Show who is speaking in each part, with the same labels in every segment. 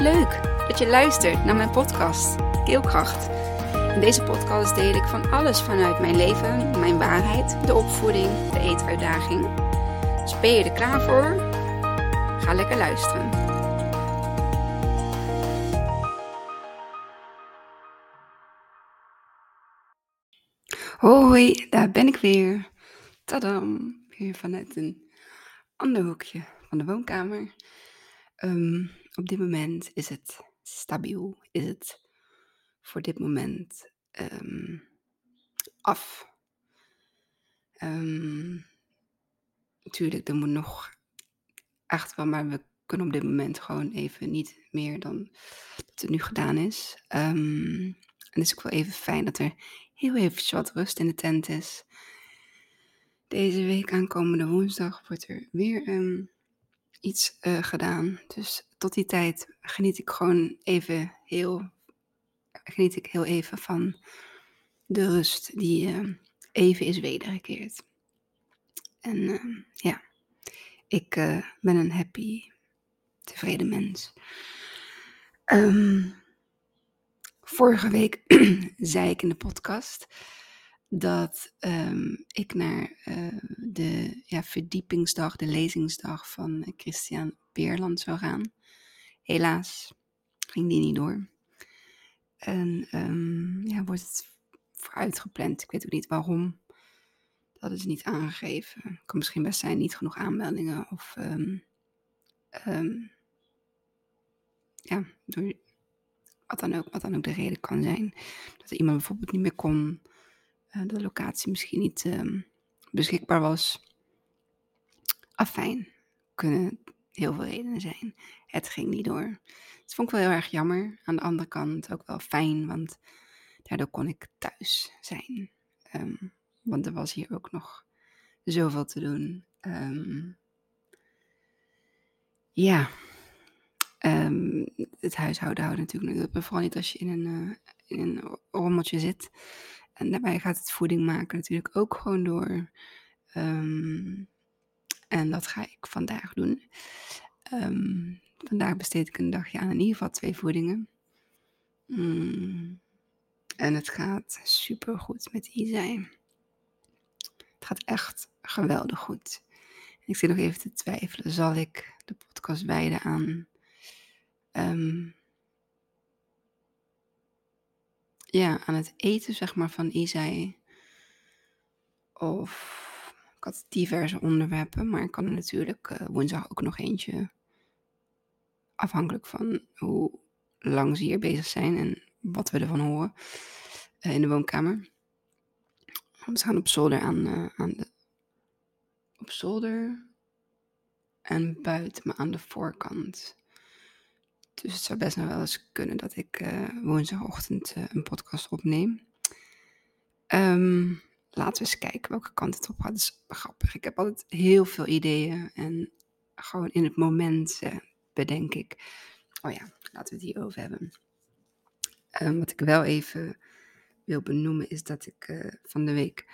Speaker 1: Leuk dat je luistert naar mijn podcast Keelkracht. In deze podcast deel ik van alles vanuit mijn leven, mijn waarheid, de opvoeding, de eetuitdaging. Dus ben je er klaar voor? Ga lekker luisteren. Hoi, daar ben ik weer. Tadam, weer vanuit een ander hoekje van de woonkamer. Ehm, op dit moment is het stabiel, is het voor dit moment ehm, af. Natuurlijk, er moet nog echt wel, maar we kunnen op dit moment gewoon even niet meer dan dat het nu gedaan is. en het is ook wel even fijn dat er heel even wat rust in de tent is. Deze week aankomende woensdag wordt er weer iets uh, gedaan. Dus tot die tijd geniet ik gewoon even heel, geniet ik heel even van de rust die uh, even is wedergekeerd. En uh, ja, ik ben een happy, tevreden mens. Um, vorige week zei ik in de podcast dat um, ik naar uh, de ja, verdiepingsdag, de lezingsdag van Christian Peerland zou gaan. Helaas ging die niet door. En um, ja, wordt het vooruitgepland. Ik weet ook niet waarom. Dat is niet aangegeven. Kan misschien best zijn niet genoeg aanmeldingen of um, ja, door wat dan, ook, wat dan ook de reden kan zijn. Dat iemand bijvoorbeeld niet meer kon de locatie misschien niet um, beschikbaar was. Afijn, kunnen heel veel redenen zijn. Het ging niet door. Dat vond ik wel heel erg jammer. Aan de andere kant ook wel fijn, want daardoor kon ik thuis zijn. Um, want er was hier ook nog zoveel te doen. Um, ja, het huishouden houdt natuurlijk vooral niet als je in een, uh, in een rommeltje zit. En daarbij gaat het voeding maken natuurlijk ook gewoon door. Um, en dat ga ik vandaag doen. Um, vandaag besteed ik een dagje aan in ieder geval twee voedingen. Mm. En het gaat super goed met Isai. Het gaat echt geweldig goed. ik zit nog even te twijfelen. Zal ik de podcast wijden aan um, ja, aan het eten, zeg maar, van Isai. Of ik had diverse onderwerpen, maar ik kan er natuurlijk uh, woensdag ook nog eentje. Afhankelijk van hoe lang ze hier bezig zijn en wat we ervan horen uh, in de woonkamer. We gaan op zolder aan, uh, aan de. Op zolder en buiten, maar aan de voorkant. Dus het zou best nog wel eens kunnen dat ik uh, woensdagochtend uh, een podcast opneem. Um, laten we eens kijken welke kant het op gaat. Dat is grappig. Ik heb altijd heel veel ideeën en gewoon in het moment uh, bedenk ik. Oh ja, laten we het over hebben. Um, wat ik wel even wil benoemen is dat ik van de week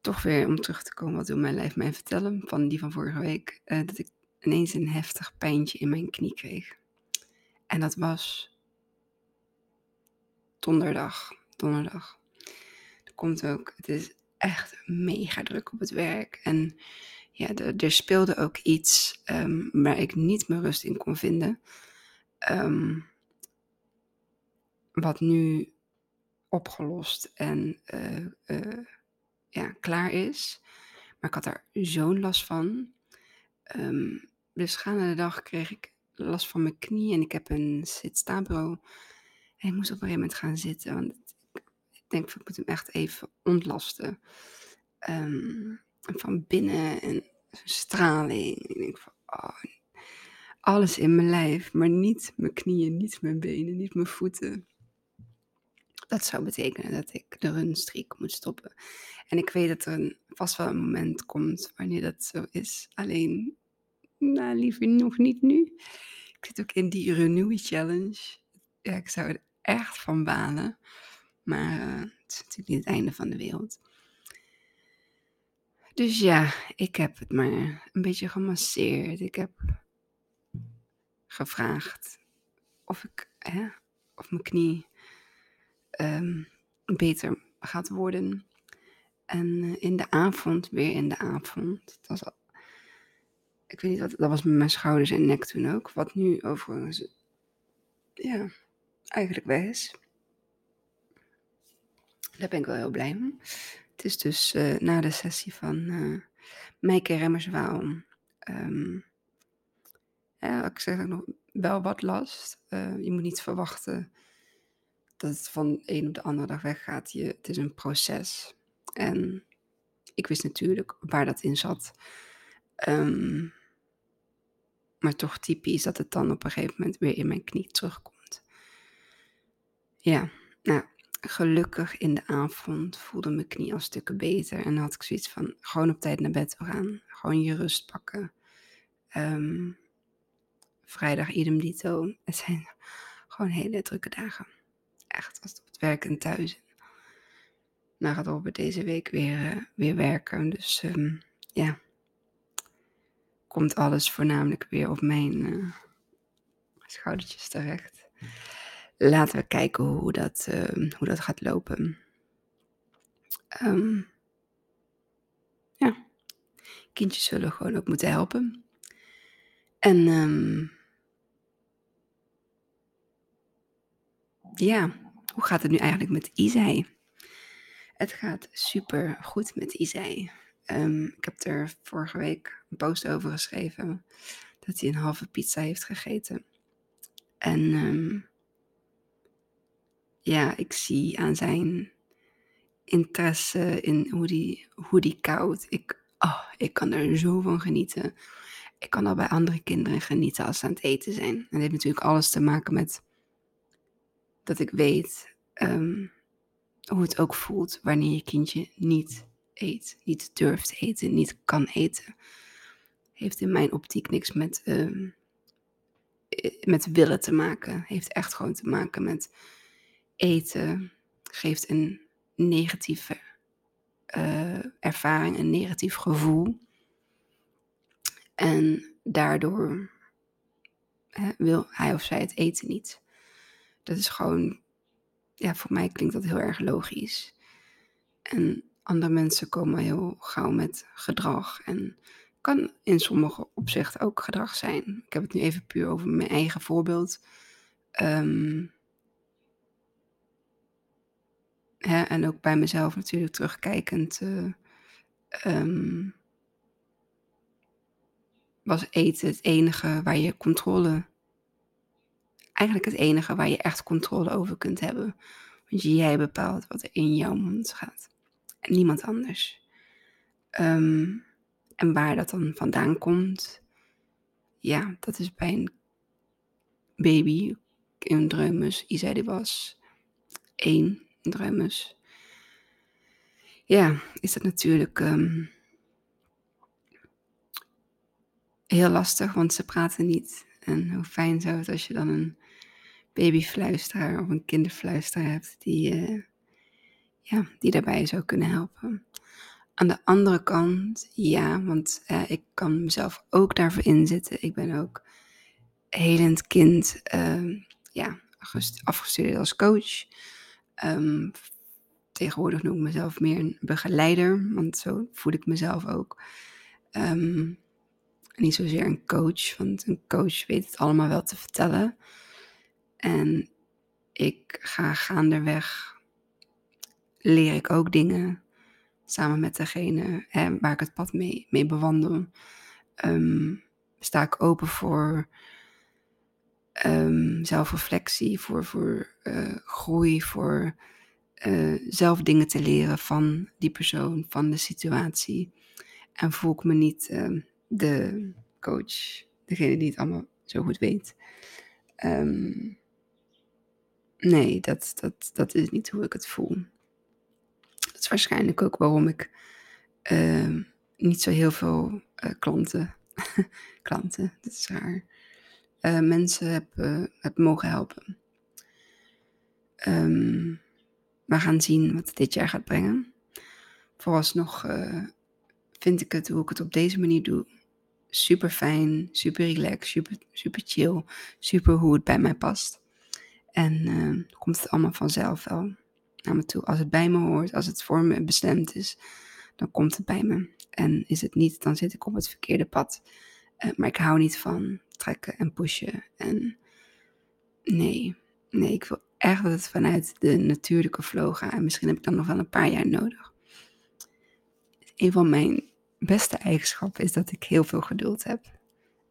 Speaker 1: toch weer om terug te komen wat wil mijn lijf mij vertellen van die van vorige week dat ik ineens een heftig pijntje in mijn knie kreeg. En dat was donderdag. Donderdag. Er komt ook, het is echt mega druk op het werk. En ja, er, speelde ook iets um, waar ik niet mijn rust in kon vinden. Um, wat nu opgelost en uh, uh, ja, klaar is. Maar ik had daar zo'n last van. Um, dus gaande de dag kreeg ik last van mijn knie en ik heb een zit-staanbureau. En ik moest op een gegeven moment gaan zitten, want ik denk ik moet hem echt even ontlasten. Um, van binnen en straling. Ik denk van, oh, alles in mijn lijf, maar niet mijn knieën, niet mijn benen, niet mijn voeten. Dat zou betekenen dat ik de runstreak moet stoppen. En ik weet dat er een, vast wel een moment komt wanneer dat zo is. Alleen nou, liever nog niet nu. Ik zit ook in die Renew Challenge. Ja, ik zou er echt van balen. Maar uh, het is natuurlijk niet het einde van de wereld. Dus ja, ik heb het maar een beetje gemasseerd. Ik heb gevraagd of ik, hè, of mijn knie ehm, beter gaat worden. En eh, in de avond, weer in de avond, dat was al, ik weet niet wat, dat was met mijn schouders en nek toen ook, wat nu overigens, ja, eigenlijk weg is. Daar ben ik wel heel blij om. Het is dus uh, na de sessie van uh, Meike Remmerswaal. Um, ja, ik zeg ook nog wel wat last. Uh, je moet niet verwachten dat het van de een op de andere dag weggaat. Je, het is een proces. En ik wist natuurlijk waar dat in zat. Um, maar toch typisch dat het dan op een gegeven moment weer in mijn knie terugkomt. Ja, nou, gelukkig in de avond voelde mijn knie al stukken beter. En dan had ik zoiets van gewoon op tijd naar bed gaan. Gewoon je rust pakken. Um, vrijdag idem dito. Het zijn gewoon hele drukke dagen. Echt, als het op het werk en thuis. Nou gaat Robert deze week weer, uh, weer werken. Dus um, ja, komt alles voornamelijk weer op mijn uh, schoudertjes terecht laten we kijken hoe dat, uh, hoe dat gaat lopen. Um, ja, kindjes zullen gewoon ook moeten helpen. En um, ja, hoe gaat het nu eigenlijk met Isai? Het gaat super goed met Isai. Um, ik heb er vorige week een post over geschreven dat hij een halve pizza heeft gegeten. En um, ja, ik zie aan zijn interesse in hoe die, hoe die koud. Ik, oh, ik kan er zo van genieten. Ik kan al bij andere kinderen genieten als ze aan het eten zijn. En dit heeft natuurlijk alles te maken met dat ik weet um, hoe het ook voelt wanneer je kindje niet eet, niet durft eten, niet kan eten. Heeft in mijn optiek niks met, um, met willen te maken. Heeft echt gewoon te maken met eten geeft een negatieve uh, ervaring, een negatief gevoel. En daardoor wil hij of zij het eten niet. Dat is gewoon, ja, voor mij klinkt dat heel erg logisch. En andere mensen komen heel gauw met gedrag. En kan in sommige opzichten ook gedrag zijn. Ik heb het nu even puur over mijn eigen voorbeeld. Um, hè, en ook bij mezelf natuurlijk terugkijkend, uh, um, was eten het enige waar je controle, eigenlijk het enige waar je echt controle over kunt hebben. Want jij bepaalt wat er in jouw mond gaat. En niemand anders. Um, en waar dat dan vandaan komt, ja, dat is bij een baby, een dreumes, die was één, Drummes. Ja, is dat natuurlijk um, heel lastig, want ze praten niet. En hoe fijn zou het als je dan een babyfluisteraar of een kinderfluisteraar hebt die, uh, ja, die daarbij zou kunnen helpen. Aan de andere kant, ja, want uh, ik kan mezelf ook daarvoor inzetten. Ik ben ook helend kind, uh, ja, afgestudeerd als coach. Um, tegenwoordig noem ik mezelf meer een begeleider, want zo voel ik mezelf ook. Um, niet zozeer een coach, want een coach weet het allemaal wel te vertellen. En ik ga gaandeweg, leer ik ook dingen samen met degene waar ik het pad mee, mee bewandel. Um, sta ik open voor um, zelfreflectie, voor, voor uh, groei, voor uh, zelf dingen te leren van die persoon, van de situatie. En voel ik me niet uh, de coach, degene die het allemaal zo goed weet. Nee, dat, dat, dat is niet hoe ik het voel. Waarschijnlijk ook waarom ik uh, niet zo heel veel uh, klanten, klanten, dat is raar, uh, mensen heb, uh, heb mogen helpen. Um, we gaan zien wat dit jaar gaat brengen. Vooralsnog vind ik het, hoe ik het op deze manier doe, super fijn, super relaxed, super, super chill, super hoe het bij mij past. En uh, komt het allemaal vanzelf wel naar me toe. Als het bij me hoort, als het voor me bestemd is, dan komt het bij me. En is het niet, dan zit ik op het verkeerde pad. Uh, maar ik hou niet van trekken en pushen. En nee, nee, ik wil echt dat het vanuit de natuurlijke flow gaat. En misschien heb ik dan nog wel een paar jaar nodig. Een van mijn beste eigenschappen is dat ik heel veel geduld heb.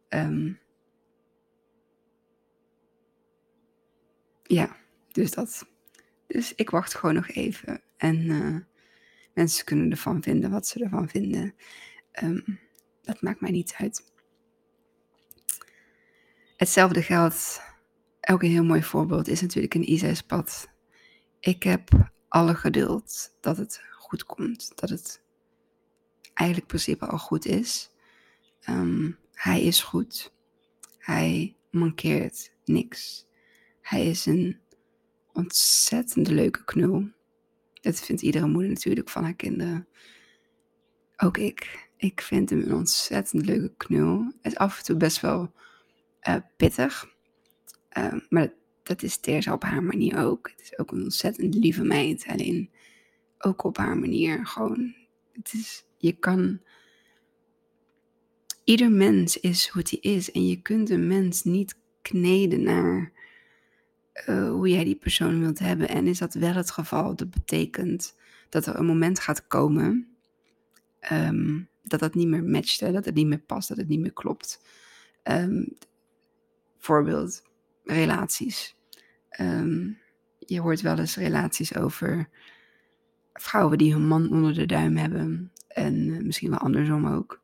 Speaker 1: Um, ja, dus dat. Dus ik wacht gewoon nog even. En uh, mensen kunnen ervan vinden wat ze ervan vinden. Um, dat maakt mij niet uit. Hetzelfde geldt, ook een heel mooi voorbeeld is natuurlijk een Isa's pad. Ik heb alle geduld dat het goed komt. Dat het eigenlijk in principe al goed is. Um, hij is goed. Hij mankeert niks. Hij is een ontzettend leuke knul. Dat vindt iedere moeder natuurlijk van haar kinderen. Ook ik. Ik vind hem een ontzettend leuke knul. Het is af en toe best wel uh, pittig. Uh, maar dat, dat is Teers op haar manier ook. Het is ook een ontzettend lieve meid. Alleen ook op haar manier gewoon. Het is, je kan ieder mens is hoe hij is. En je kunt een mens niet kneden naar uh, hoe jij die persoon wilt hebben. En is dat wel het geval? Dat betekent dat er een moment gaat komen um, dat dat niet meer matcht, dat het niet meer past, dat het niet meer klopt. Um, voorbeeld, relaties. Um, je hoort wel eens relaties over vrouwen die hun man onder de duim hebben. En uh, misschien wel andersom ook.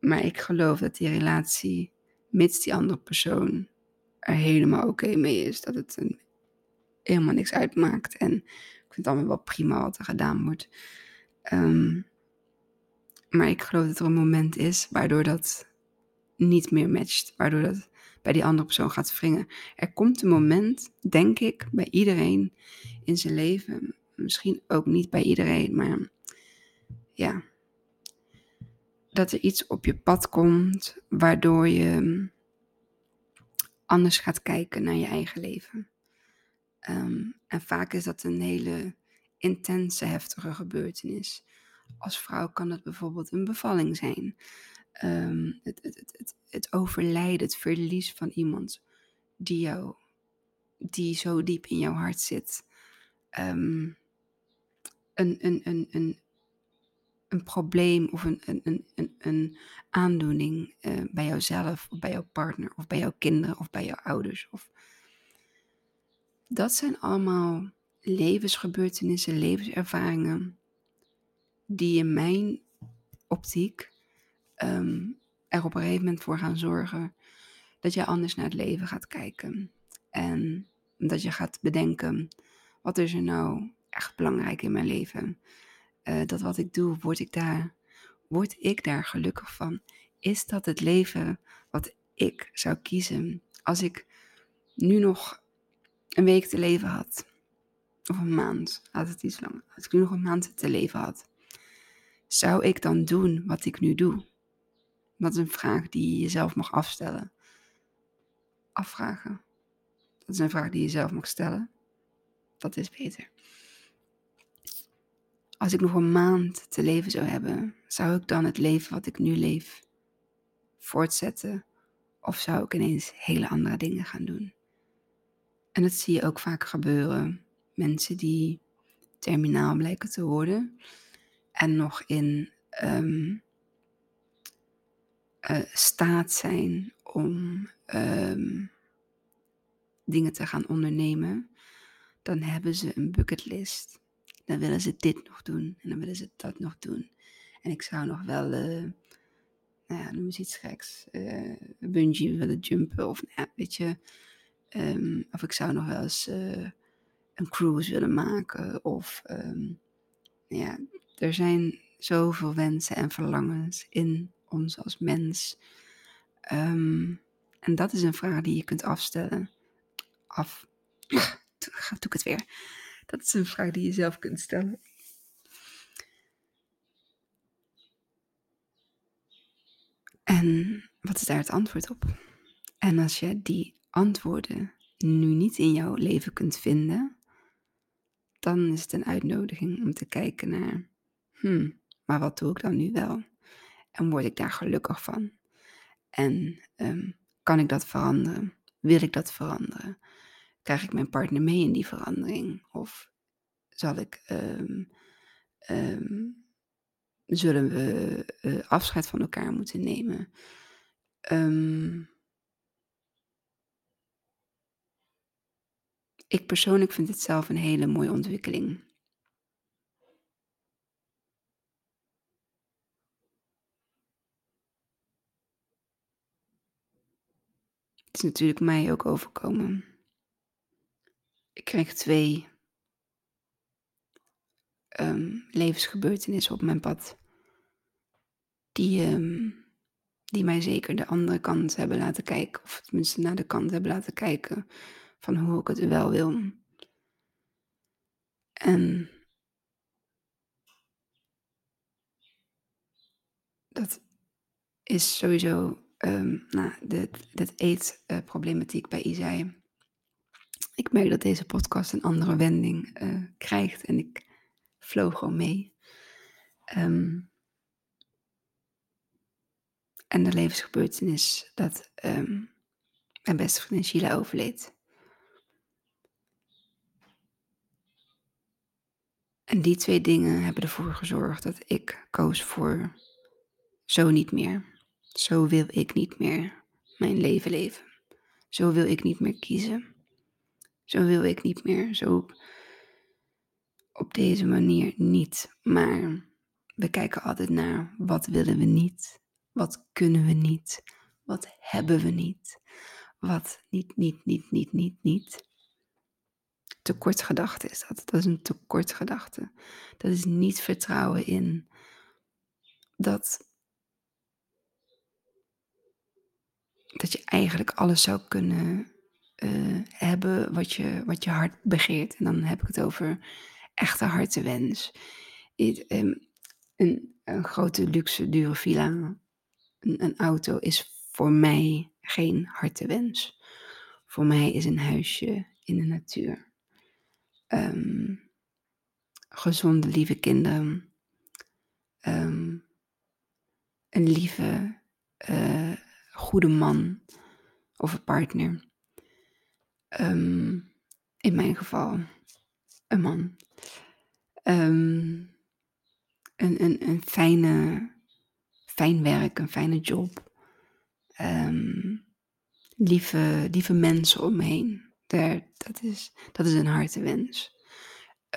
Speaker 1: Maar ik geloof dat die relatie, mits die andere persoon er helemaal oké mee is, dat het een, helemaal niks uitmaakt. En ik vind het allemaal wel prima wat er gedaan wordt. Um, maar ik geloof dat er een moment is waardoor dat niet meer matcht, waardoor dat bij die andere persoon gaat wringen. Er komt een moment, denk ik, bij iedereen in zijn leven, misschien ook niet bij iedereen, maar ja, dat er iets op je pad komt waardoor je anders gaat kijken naar je eigen leven. Um, en vaak is dat een hele intense, heftige gebeurtenis. Als vrouw kan het bijvoorbeeld een bevalling zijn. Um, het, het, het, het, overlijden, het verlies van iemand die jou, die zo diep in jouw hart zit. Um, een, een, een, een, een probleem of een, een, een, een aandoening uh, bij jouzelf of bij jouw partner of bij jouw kinderen of bij jouw ouders. Of... Dat zijn allemaal levensgebeurtenissen, levenservaringen die in mijn optiek um, er op een gegeven moment voor gaan zorgen dat je anders naar het leven gaat kijken. En dat je gaat bedenken, wat is er nou echt belangrijk in mijn leven? Uh, dat wat ik doe, word ik, daar, word ik daar gelukkig van? Is dat het leven wat ik zou kiezen als ik nu nog een week te leven had? Of een maand, had het iets langer. Als ik nu nog een maand te leven had, zou ik dan doen wat ik nu doe? Dat is een vraag die je jezelf mag afstellen. Afvragen. Dat is een vraag die je zelf mag stellen. Dat is beter. Als ik nog een maand te leven zou hebben, zou ik dan het leven wat ik nu leef voortzetten? Of zou ik ineens hele andere dingen gaan doen? En dat zie je ook vaak gebeuren. Mensen die terminaal blijken te worden en nog in um, uh, staat zijn om um, dingen te gaan ondernemen, dan hebben ze een bucketlist dan willen ze dit nog doen en dan willen ze dat nog doen. En ik zou nog wel, uh, nou ja, noem eens iets geks, uh, bungee willen jumpen of nou weet je, um, of ik zou nog wel eens uh, een cruise willen maken of, um, ja, er zijn zoveel wensen en verlangens in ons als mens. Um, en dat is een vraag die je kunt afstellen. Af, doe ik het weer. Dat is een vraag die je zelf kunt stellen. En wat is daar het antwoord op? En als je die antwoorden nu niet in jouw leven kunt vinden, dan is het een uitnodiging om te kijken naar, hmm, maar wat doe ik dan nu wel? En word ik daar gelukkig van? En ehm, kan ik dat veranderen? Wil ik dat veranderen? Krijg ik mijn partner mee in die verandering? Of zal ik, ehm, ehm, zullen we uh, afscheid van elkaar moeten nemen? ik persoonlijk vind het zelf een hele mooie ontwikkeling. Het is natuurlijk mij ook overkomen. Ik kreeg twee um, levensgebeurtenissen op mijn pad. Die, um, die mij zeker de andere kant hebben laten kijken. Of tenminste naar de kant hebben laten kijken van hoe ik het wel wil. En dat is sowieso um, nou, de, de eetproblematiek bij Isai. Ik merk dat deze podcast een andere wending uh, krijgt en ik vloog gewoon mee. Um, en de levensgebeurtenis dat um, mijn beste vriendin Sheila overleed. En die twee dingen hebben ervoor gezorgd dat ik koos voor zo niet meer. Zo wil ik niet meer mijn leven leven. Zo wil ik niet meer kiezen. Zo wil ik niet meer. Zo op deze manier niet. Maar we kijken altijd naar wat willen we niet. Wat kunnen we niet. Wat hebben we niet. Wat niet, niet, niet, niet, niet, niet. Tekortgedachte is dat. Dat is een tekortgedachte. Dat is niet vertrouwen in dat dat je eigenlijk alles zou kunnen uh, hebben wat je, wat je hart begeert. En dan heb ik het over echte hartewens. Um, een, een, grote luxe dure villa, een, een, auto is voor mij geen hartewens. Voor mij is een huisje in de natuur. Um, gezonde, lieve kinderen. Um, een lieve, uh, goede man of een partner. Um, in mijn geval een man. Um, een, een, een fijne, fijn werk, een fijne job. Um, lieve, lieve mensen om me heen. Daar, dat, is, dat is een hartewens.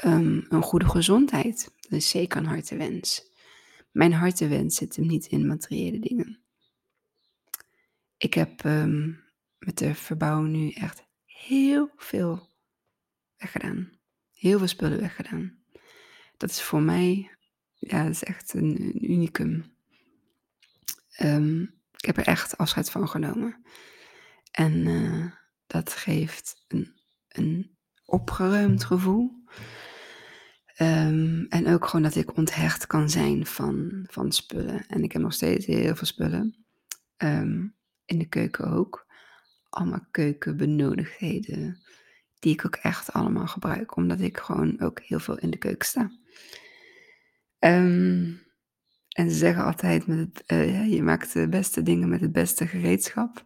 Speaker 1: Um, een goede gezondheid, dat is zeker een hartewens. Mijn hartewens zit hem niet in materiële dingen. Ik heb met de verbouwing nu echt heel veel weggedaan. Heel veel spullen weggedaan. Dat is voor mij, ja, is echt een, een unicum. Um, ik heb er echt afscheid van genomen. En uh, dat geeft een, een opgeruimd gevoel. Um, en ook gewoon dat ik onthecht kan zijn van, van spullen. En ik heb nog steeds heel veel spullen. Um, in de keuken ook. Allemaal keukenbenodigdheden. Die ik ook echt allemaal gebruik. Omdat ik gewoon ook heel veel in de keuken sta. Um, en ze zeggen altijd, met het, uh, je maakt de beste dingen met het beste gereedschap.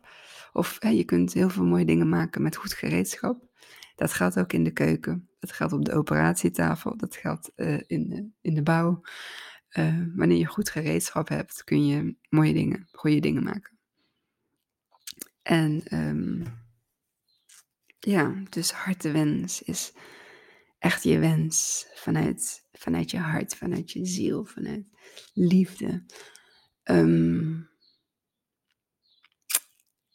Speaker 1: Of je kunt heel veel mooie dingen maken met goed gereedschap. Dat geldt ook in de keuken. Dat geldt op de operatietafel. Dat geldt uh, in, de, in de bouw. wanneer je goed gereedschap hebt, kun je mooie dingen, goede dingen maken. En um, ja, dus hartewens is echt je wens vanuit, vanuit je hart, vanuit je ziel, vanuit liefde. Um,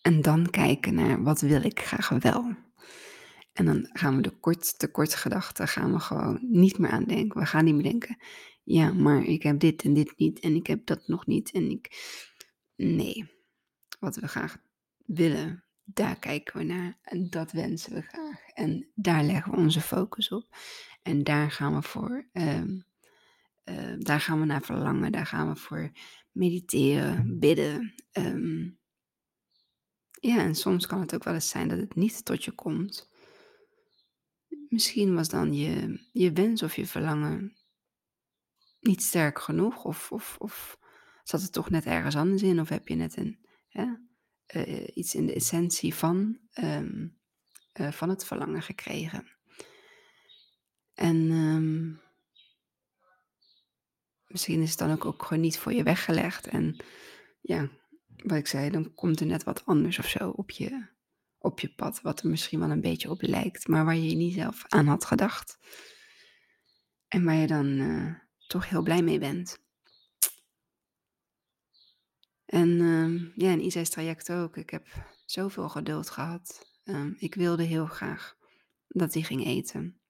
Speaker 1: en dan kijken naar wat wil ik graag wel. En dan gaan we de kort, de kort gedachten gaan we gewoon niet meer aan denken. We gaan niet meer denken, ja, maar ik heb dit en dit niet en ik heb dat nog niet en ik... Nee, wat we graag willen, daar kijken we naar en dat wensen we graag. En daar leggen we onze focus op. En daar gaan we voor, um, uh, daar gaan we naar verlangen, daar gaan we voor mediteren, bidden. Um, Ja, en soms kan het ook wel eens zijn dat het niet tot je komt. Misschien was dan je, je wens of je verlangen niet sterk genoeg, of, of, of zat het toch net ergens anders in, of heb je net een, eh, iets in de essentie van, ehm, eh, van het verlangen gekregen. En ehm, misschien is het dan ook, ook gewoon niet voor je weggelegd. En ja, wat ik zei, dan komt er net wat anders of zo op je, op je pad, wat er misschien wel een beetje op lijkt, maar waar je niet zelf aan had gedacht. En waar je dan uh, toch heel blij mee bent. En uh, ja, in Isa's traject ook. Ik heb zoveel geduld gehad. Uh, ik wilde heel graag dat hij ging eten.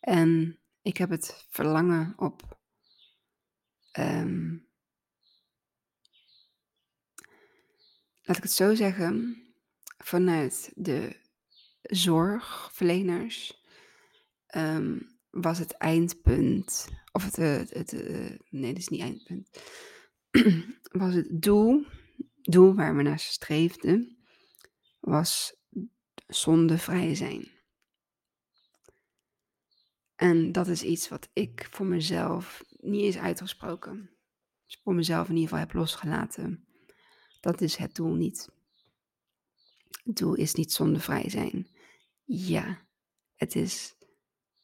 Speaker 1: En ik heb het verlangen op um, laat ik het zo zeggen, vanuit de zorgverleners was het eindpunt, of het, het, het, het, nee, dat is niet eindpunt, was het doel, doel waar we naar streefden, was zondevrij zijn. En dat is iets wat ik voor mezelf niet eens uitgesproken, dus voor mezelf in ieder geval heb losgelaten. Dat is het doel niet. Het doel is niet zondevrij zijn. Ja, het is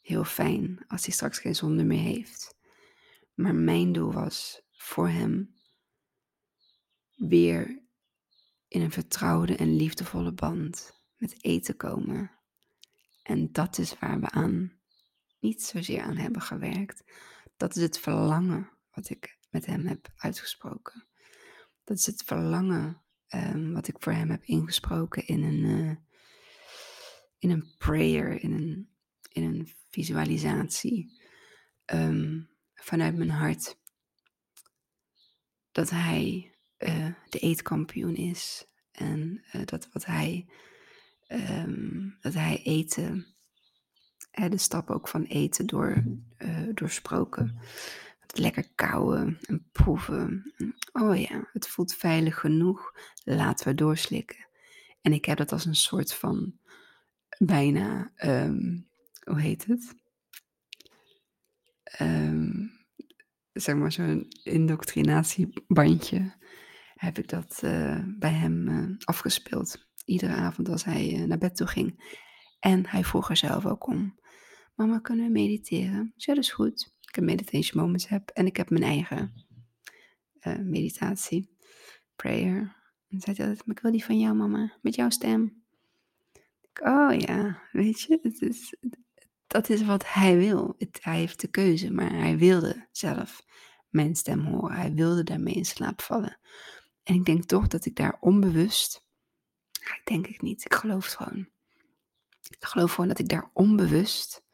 Speaker 1: heel fijn als hij straks geen zonde meer heeft. Maar mijn doel was voor hem weer in een vertrouwde en liefdevolle band met eten komen. En dat is waar we aan niet zozeer aan hebben gewerkt. Dat is het verlangen wat ik met hem heb uitgesproken. Dat is het verlangen um, wat ik voor hem heb ingesproken in een, uh, in een prayer, in een, in een visualisatie um, vanuit mijn hart. Dat hij uh, de eetkampioen is en uh, dat wat hij, um, dat hij eten, de stap ook van eten door, doorsproken lekker kauwen en proeven. Oh ja, het voelt veilig genoeg. Laten we doorslikken. En ik heb dat als een soort van bijna, um, hoe heet het? Um, zeg maar zo'n indoctrinatiebandje. Heb ik dat uh, bij hem uh, afgespeeld. Iedere avond als hij uh, naar bed toe ging. En hij vroeg er zelf ook om. Mama, kunnen we mediteren? Ja, dat is goed ik een meditation moments heb. En ik heb mijn eigen meditatie, prayer. En zei hij altijd, maar ik wil die van jou mama, met jouw stem. Ik, oh ja, weet je, het is, dat is wat hij wil. Hij heeft de keuze, maar hij wilde zelf mijn stem horen. Hij wilde daarmee in slaap vallen. En ik denk toch dat ik daar onbewust, ik denk ik niet, ik geloof het gewoon. Ik geloof gewoon dat ik daar onbewust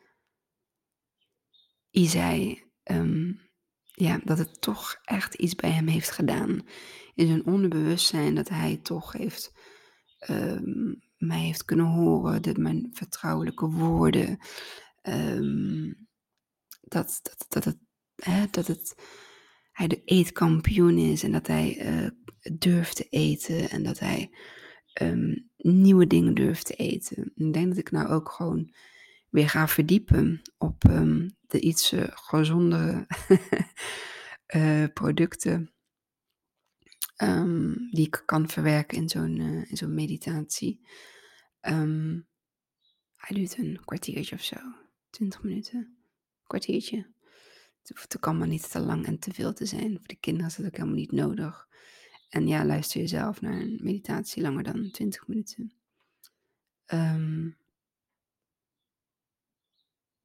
Speaker 1: Isai, um, ja, dat het toch echt iets bij hem heeft gedaan. In zijn onderbewustzijn dat hij toch heeft, um, mij heeft kunnen horen, dat mijn vertrouwelijke woorden, um, dat, dat, dat, hè, dat het, hij de eetkampioen is en dat hij uh, durft te eten en dat hij nieuwe dingen durft te eten. Ik denk dat ik nou ook gewoon weer ga verdiepen op um, de iets uh, gezondere uh, producten um, die ik kan verwerken in zo'n in zo'n meditatie. Hij duurt een kwartiertje of zo, 20 minuten, kwartiertje. Het kan maar niet te lang en te veel te zijn. Voor de kinderen is dat ook helemaal niet nodig. En ja, luister jezelf naar een meditatie langer dan 20 minuten. Um,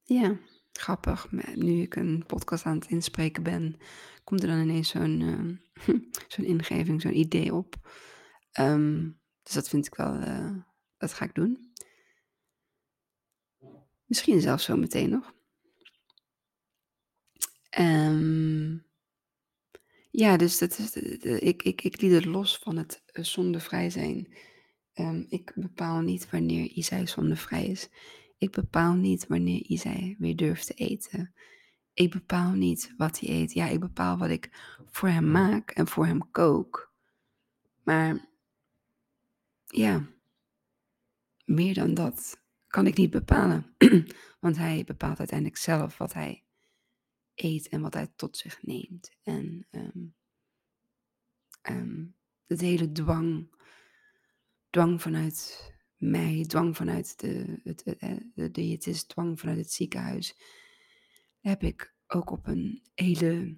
Speaker 1: ja, grappig. Nu ik een podcast aan het inspreken ben, komt er dan ineens zo'n uh, zo'n ingeving, zo'n idee op. Um, dus dat vind ik wel, uh, dat ga ik doen. Misschien zelfs zo meteen nog. Um, ja, dus dat is, ik, ik, ik liet het los van het uh, zondevrij zijn. Um, ik bepaal niet wanneer Isai zondevrij is. Ik bepaal niet wanneer Isai weer durft te eten. Ik bepaal niet wat hij eet. Ja, ik bepaal wat ik voor hem maak en voor hem kook. Maar ja, meer dan dat kan ik niet bepalen. Want hij bepaalt uiteindelijk zelf wat hij eet en wat hij tot zich neemt. En um, um, het hele dwang, dwang vanuit mij, dwang vanuit de, het, diëtist, dwang vanuit het ziekenhuis, heb ik ook op een hele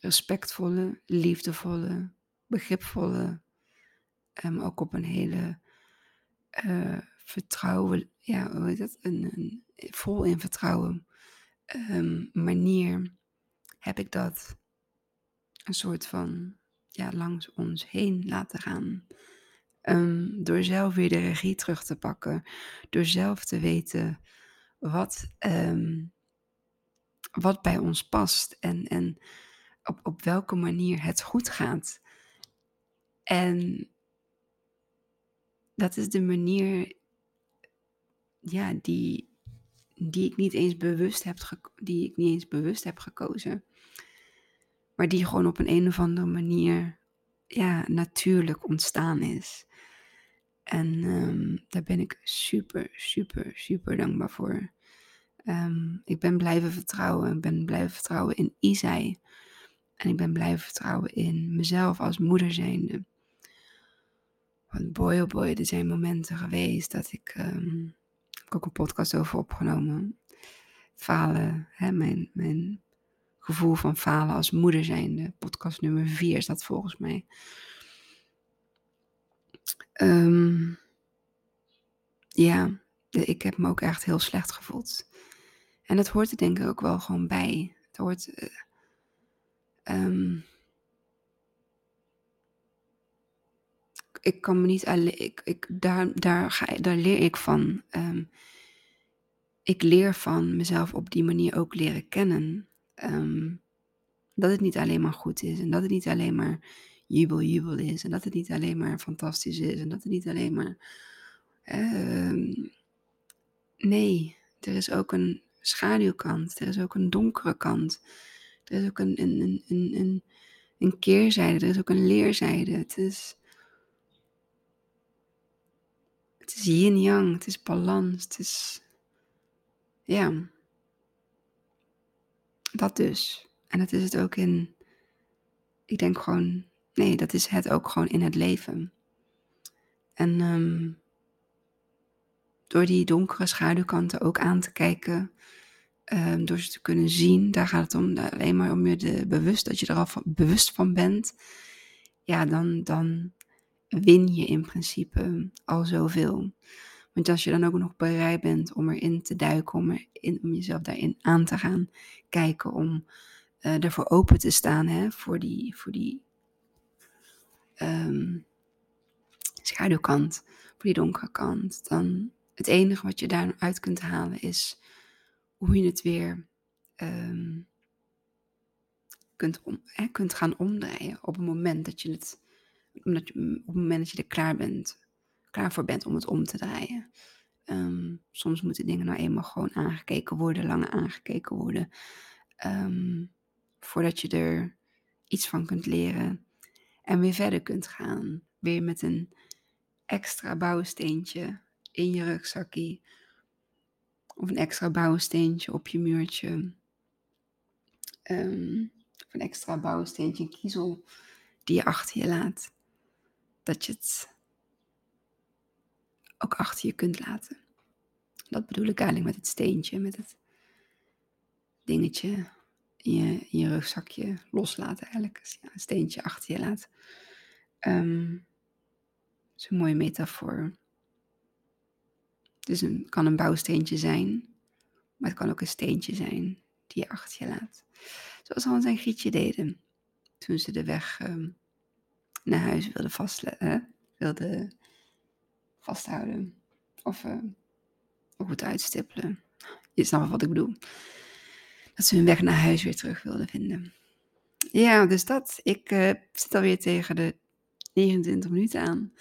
Speaker 1: respectvolle, liefdevolle, begripvolle, um, ook op een hele uh, vertrouwen, ja, hoe heet dat? Een, een vol in vertrouwen um, manier heb ik dat een soort van ja, langs ons heen laten gaan. Um, door zelf weer de regie terug te pakken. Door zelf te weten wat, um, wat bij ons past. En, en op, op welke manier het goed gaat. En dat is de manier ja, die, die ik niet eens bewust heb, die ik niet eens bewust heb gekozen. Maar die gewoon op een, een of andere manier ja, natuurlijk ontstaan is. En um, daar ben ik super, super, super dankbaar voor. Um, ik ben blijven vertrouwen. Ik ben blijven vertrouwen in Isai. En ik ben blijven vertrouwen in mezelf als moeder zijnde. Want boy oh boy, er zijn momenten geweest dat ik... Um, heb ik ook een podcast over opgenomen. Falen, hè, mijn, mijn gevoel van falen als moeder zijnde. Podcast nummer 4 is dat volgens mij. Um, ja, ik heb me ook echt heel slecht gevoeld. En dat hoort er denk ik ook wel gewoon bij. Het hoort. Uh, um, ik kan me niet alleen. Ik, ik, daar, daar, ga, daar leer ik van. Um, ik leer van mezelf op die manier ook leren kennen. Um, dat het niet alleen maar goed is. En dat het niet alleen maar jubel, jubel is. En dat het niet alleen maar fantastisch is. En dat het niet alleen maar. Um, nee, er is ook een schaduwkant. Er is ook een donkere kant. Er is ook een, een, een, een, een keerzijde. Er is ook een leerzijde. Het is. Het is yin-yang. Het is balans. Het is. Ja. Dat dus. En dat is het ook in. Ik denk gewoon Nee, dat is het ook gewoon in het leven. En um, door die donkere schaduwkanten ook aan te kijken, um, door ze te kunnen zien, daar gaat het om alleen maar om je de bewust, dat je er al van, bewust van bent. Ja, dan, dan win je in principe al zoveel. Want als je dan ook nog bereid bent om erin te duiken, om, om jezelf daarin aan te gaan kijken, om uh, ervoor open te staan, hè, voor, die, voor die um, schaduwkant, voor die donkere kant, dan het enige wat je daaruit kunt halen is hoe je het weer um, kunt, om, hè, kunt gaan omdraaien op het moment dat je het, omdat je, op het moment dat je er klaar bent, klaar voor bent om het om te draaien. Um, soms moeten dingen nou eenmaal gewoon aangekeken worden, langer aangekeken worden, um, voordat je er iets van kunt leren en weer verder kunt gaan. Weer met een extra bouwsteentje in je rugzakje. Of een extra bouwsteentje op je muurtje. Um, of een extra bouwsteentje, een kiezel die je achter je laat. Dat je het ook achter je kunt laten. Dat bedoel ik eigenlijk met het steentje, met het dingetje in je, in je rugzakje loslaten eigenlijk. Dus ja, een steentje achter je laat. Um, dat is een mooie metafoor. Dus het kan een bouwsteentje zijn, maar het kan ook een steentje zijn die je achter je laat. Zoals Hans en Grietje deden toen ze de weg um, naar huis vastleggen, wilden vasthouden. Of uh, goed uitstippelen. Je snapt wat ik bedoel dat ze hun weg naar huis weer terug wilden vinden. Ja, dus dat. Ik uh, zit alweer tegen de 29 minuten aan.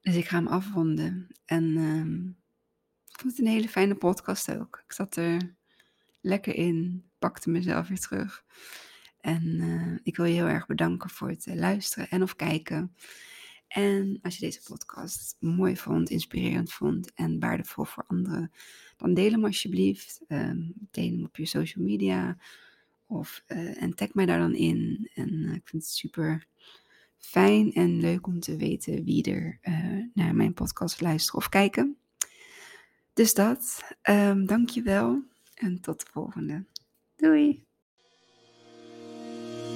Speaker 1: Dus ik ga hem afronden. En uh, ik vond het een hele fijne podcast ook. Ik zat er lekker in, pakte mezelf weer terug. En uh, ik wil je heel erg bedanken voor het luisteren en of kijken. En als je deze podcast mooi vond, inspirerend vond en waardevol voor anderen, dan deel hem alsjeblieft. Um, deel hem op je social media of, uh, en tag mij daar dan in. En ik vind het super fijn en leuk om te weten wie er naar mijn podcast luistert of kijken. Dus dat. Um, Dank je wel en tot de volgende. Doei!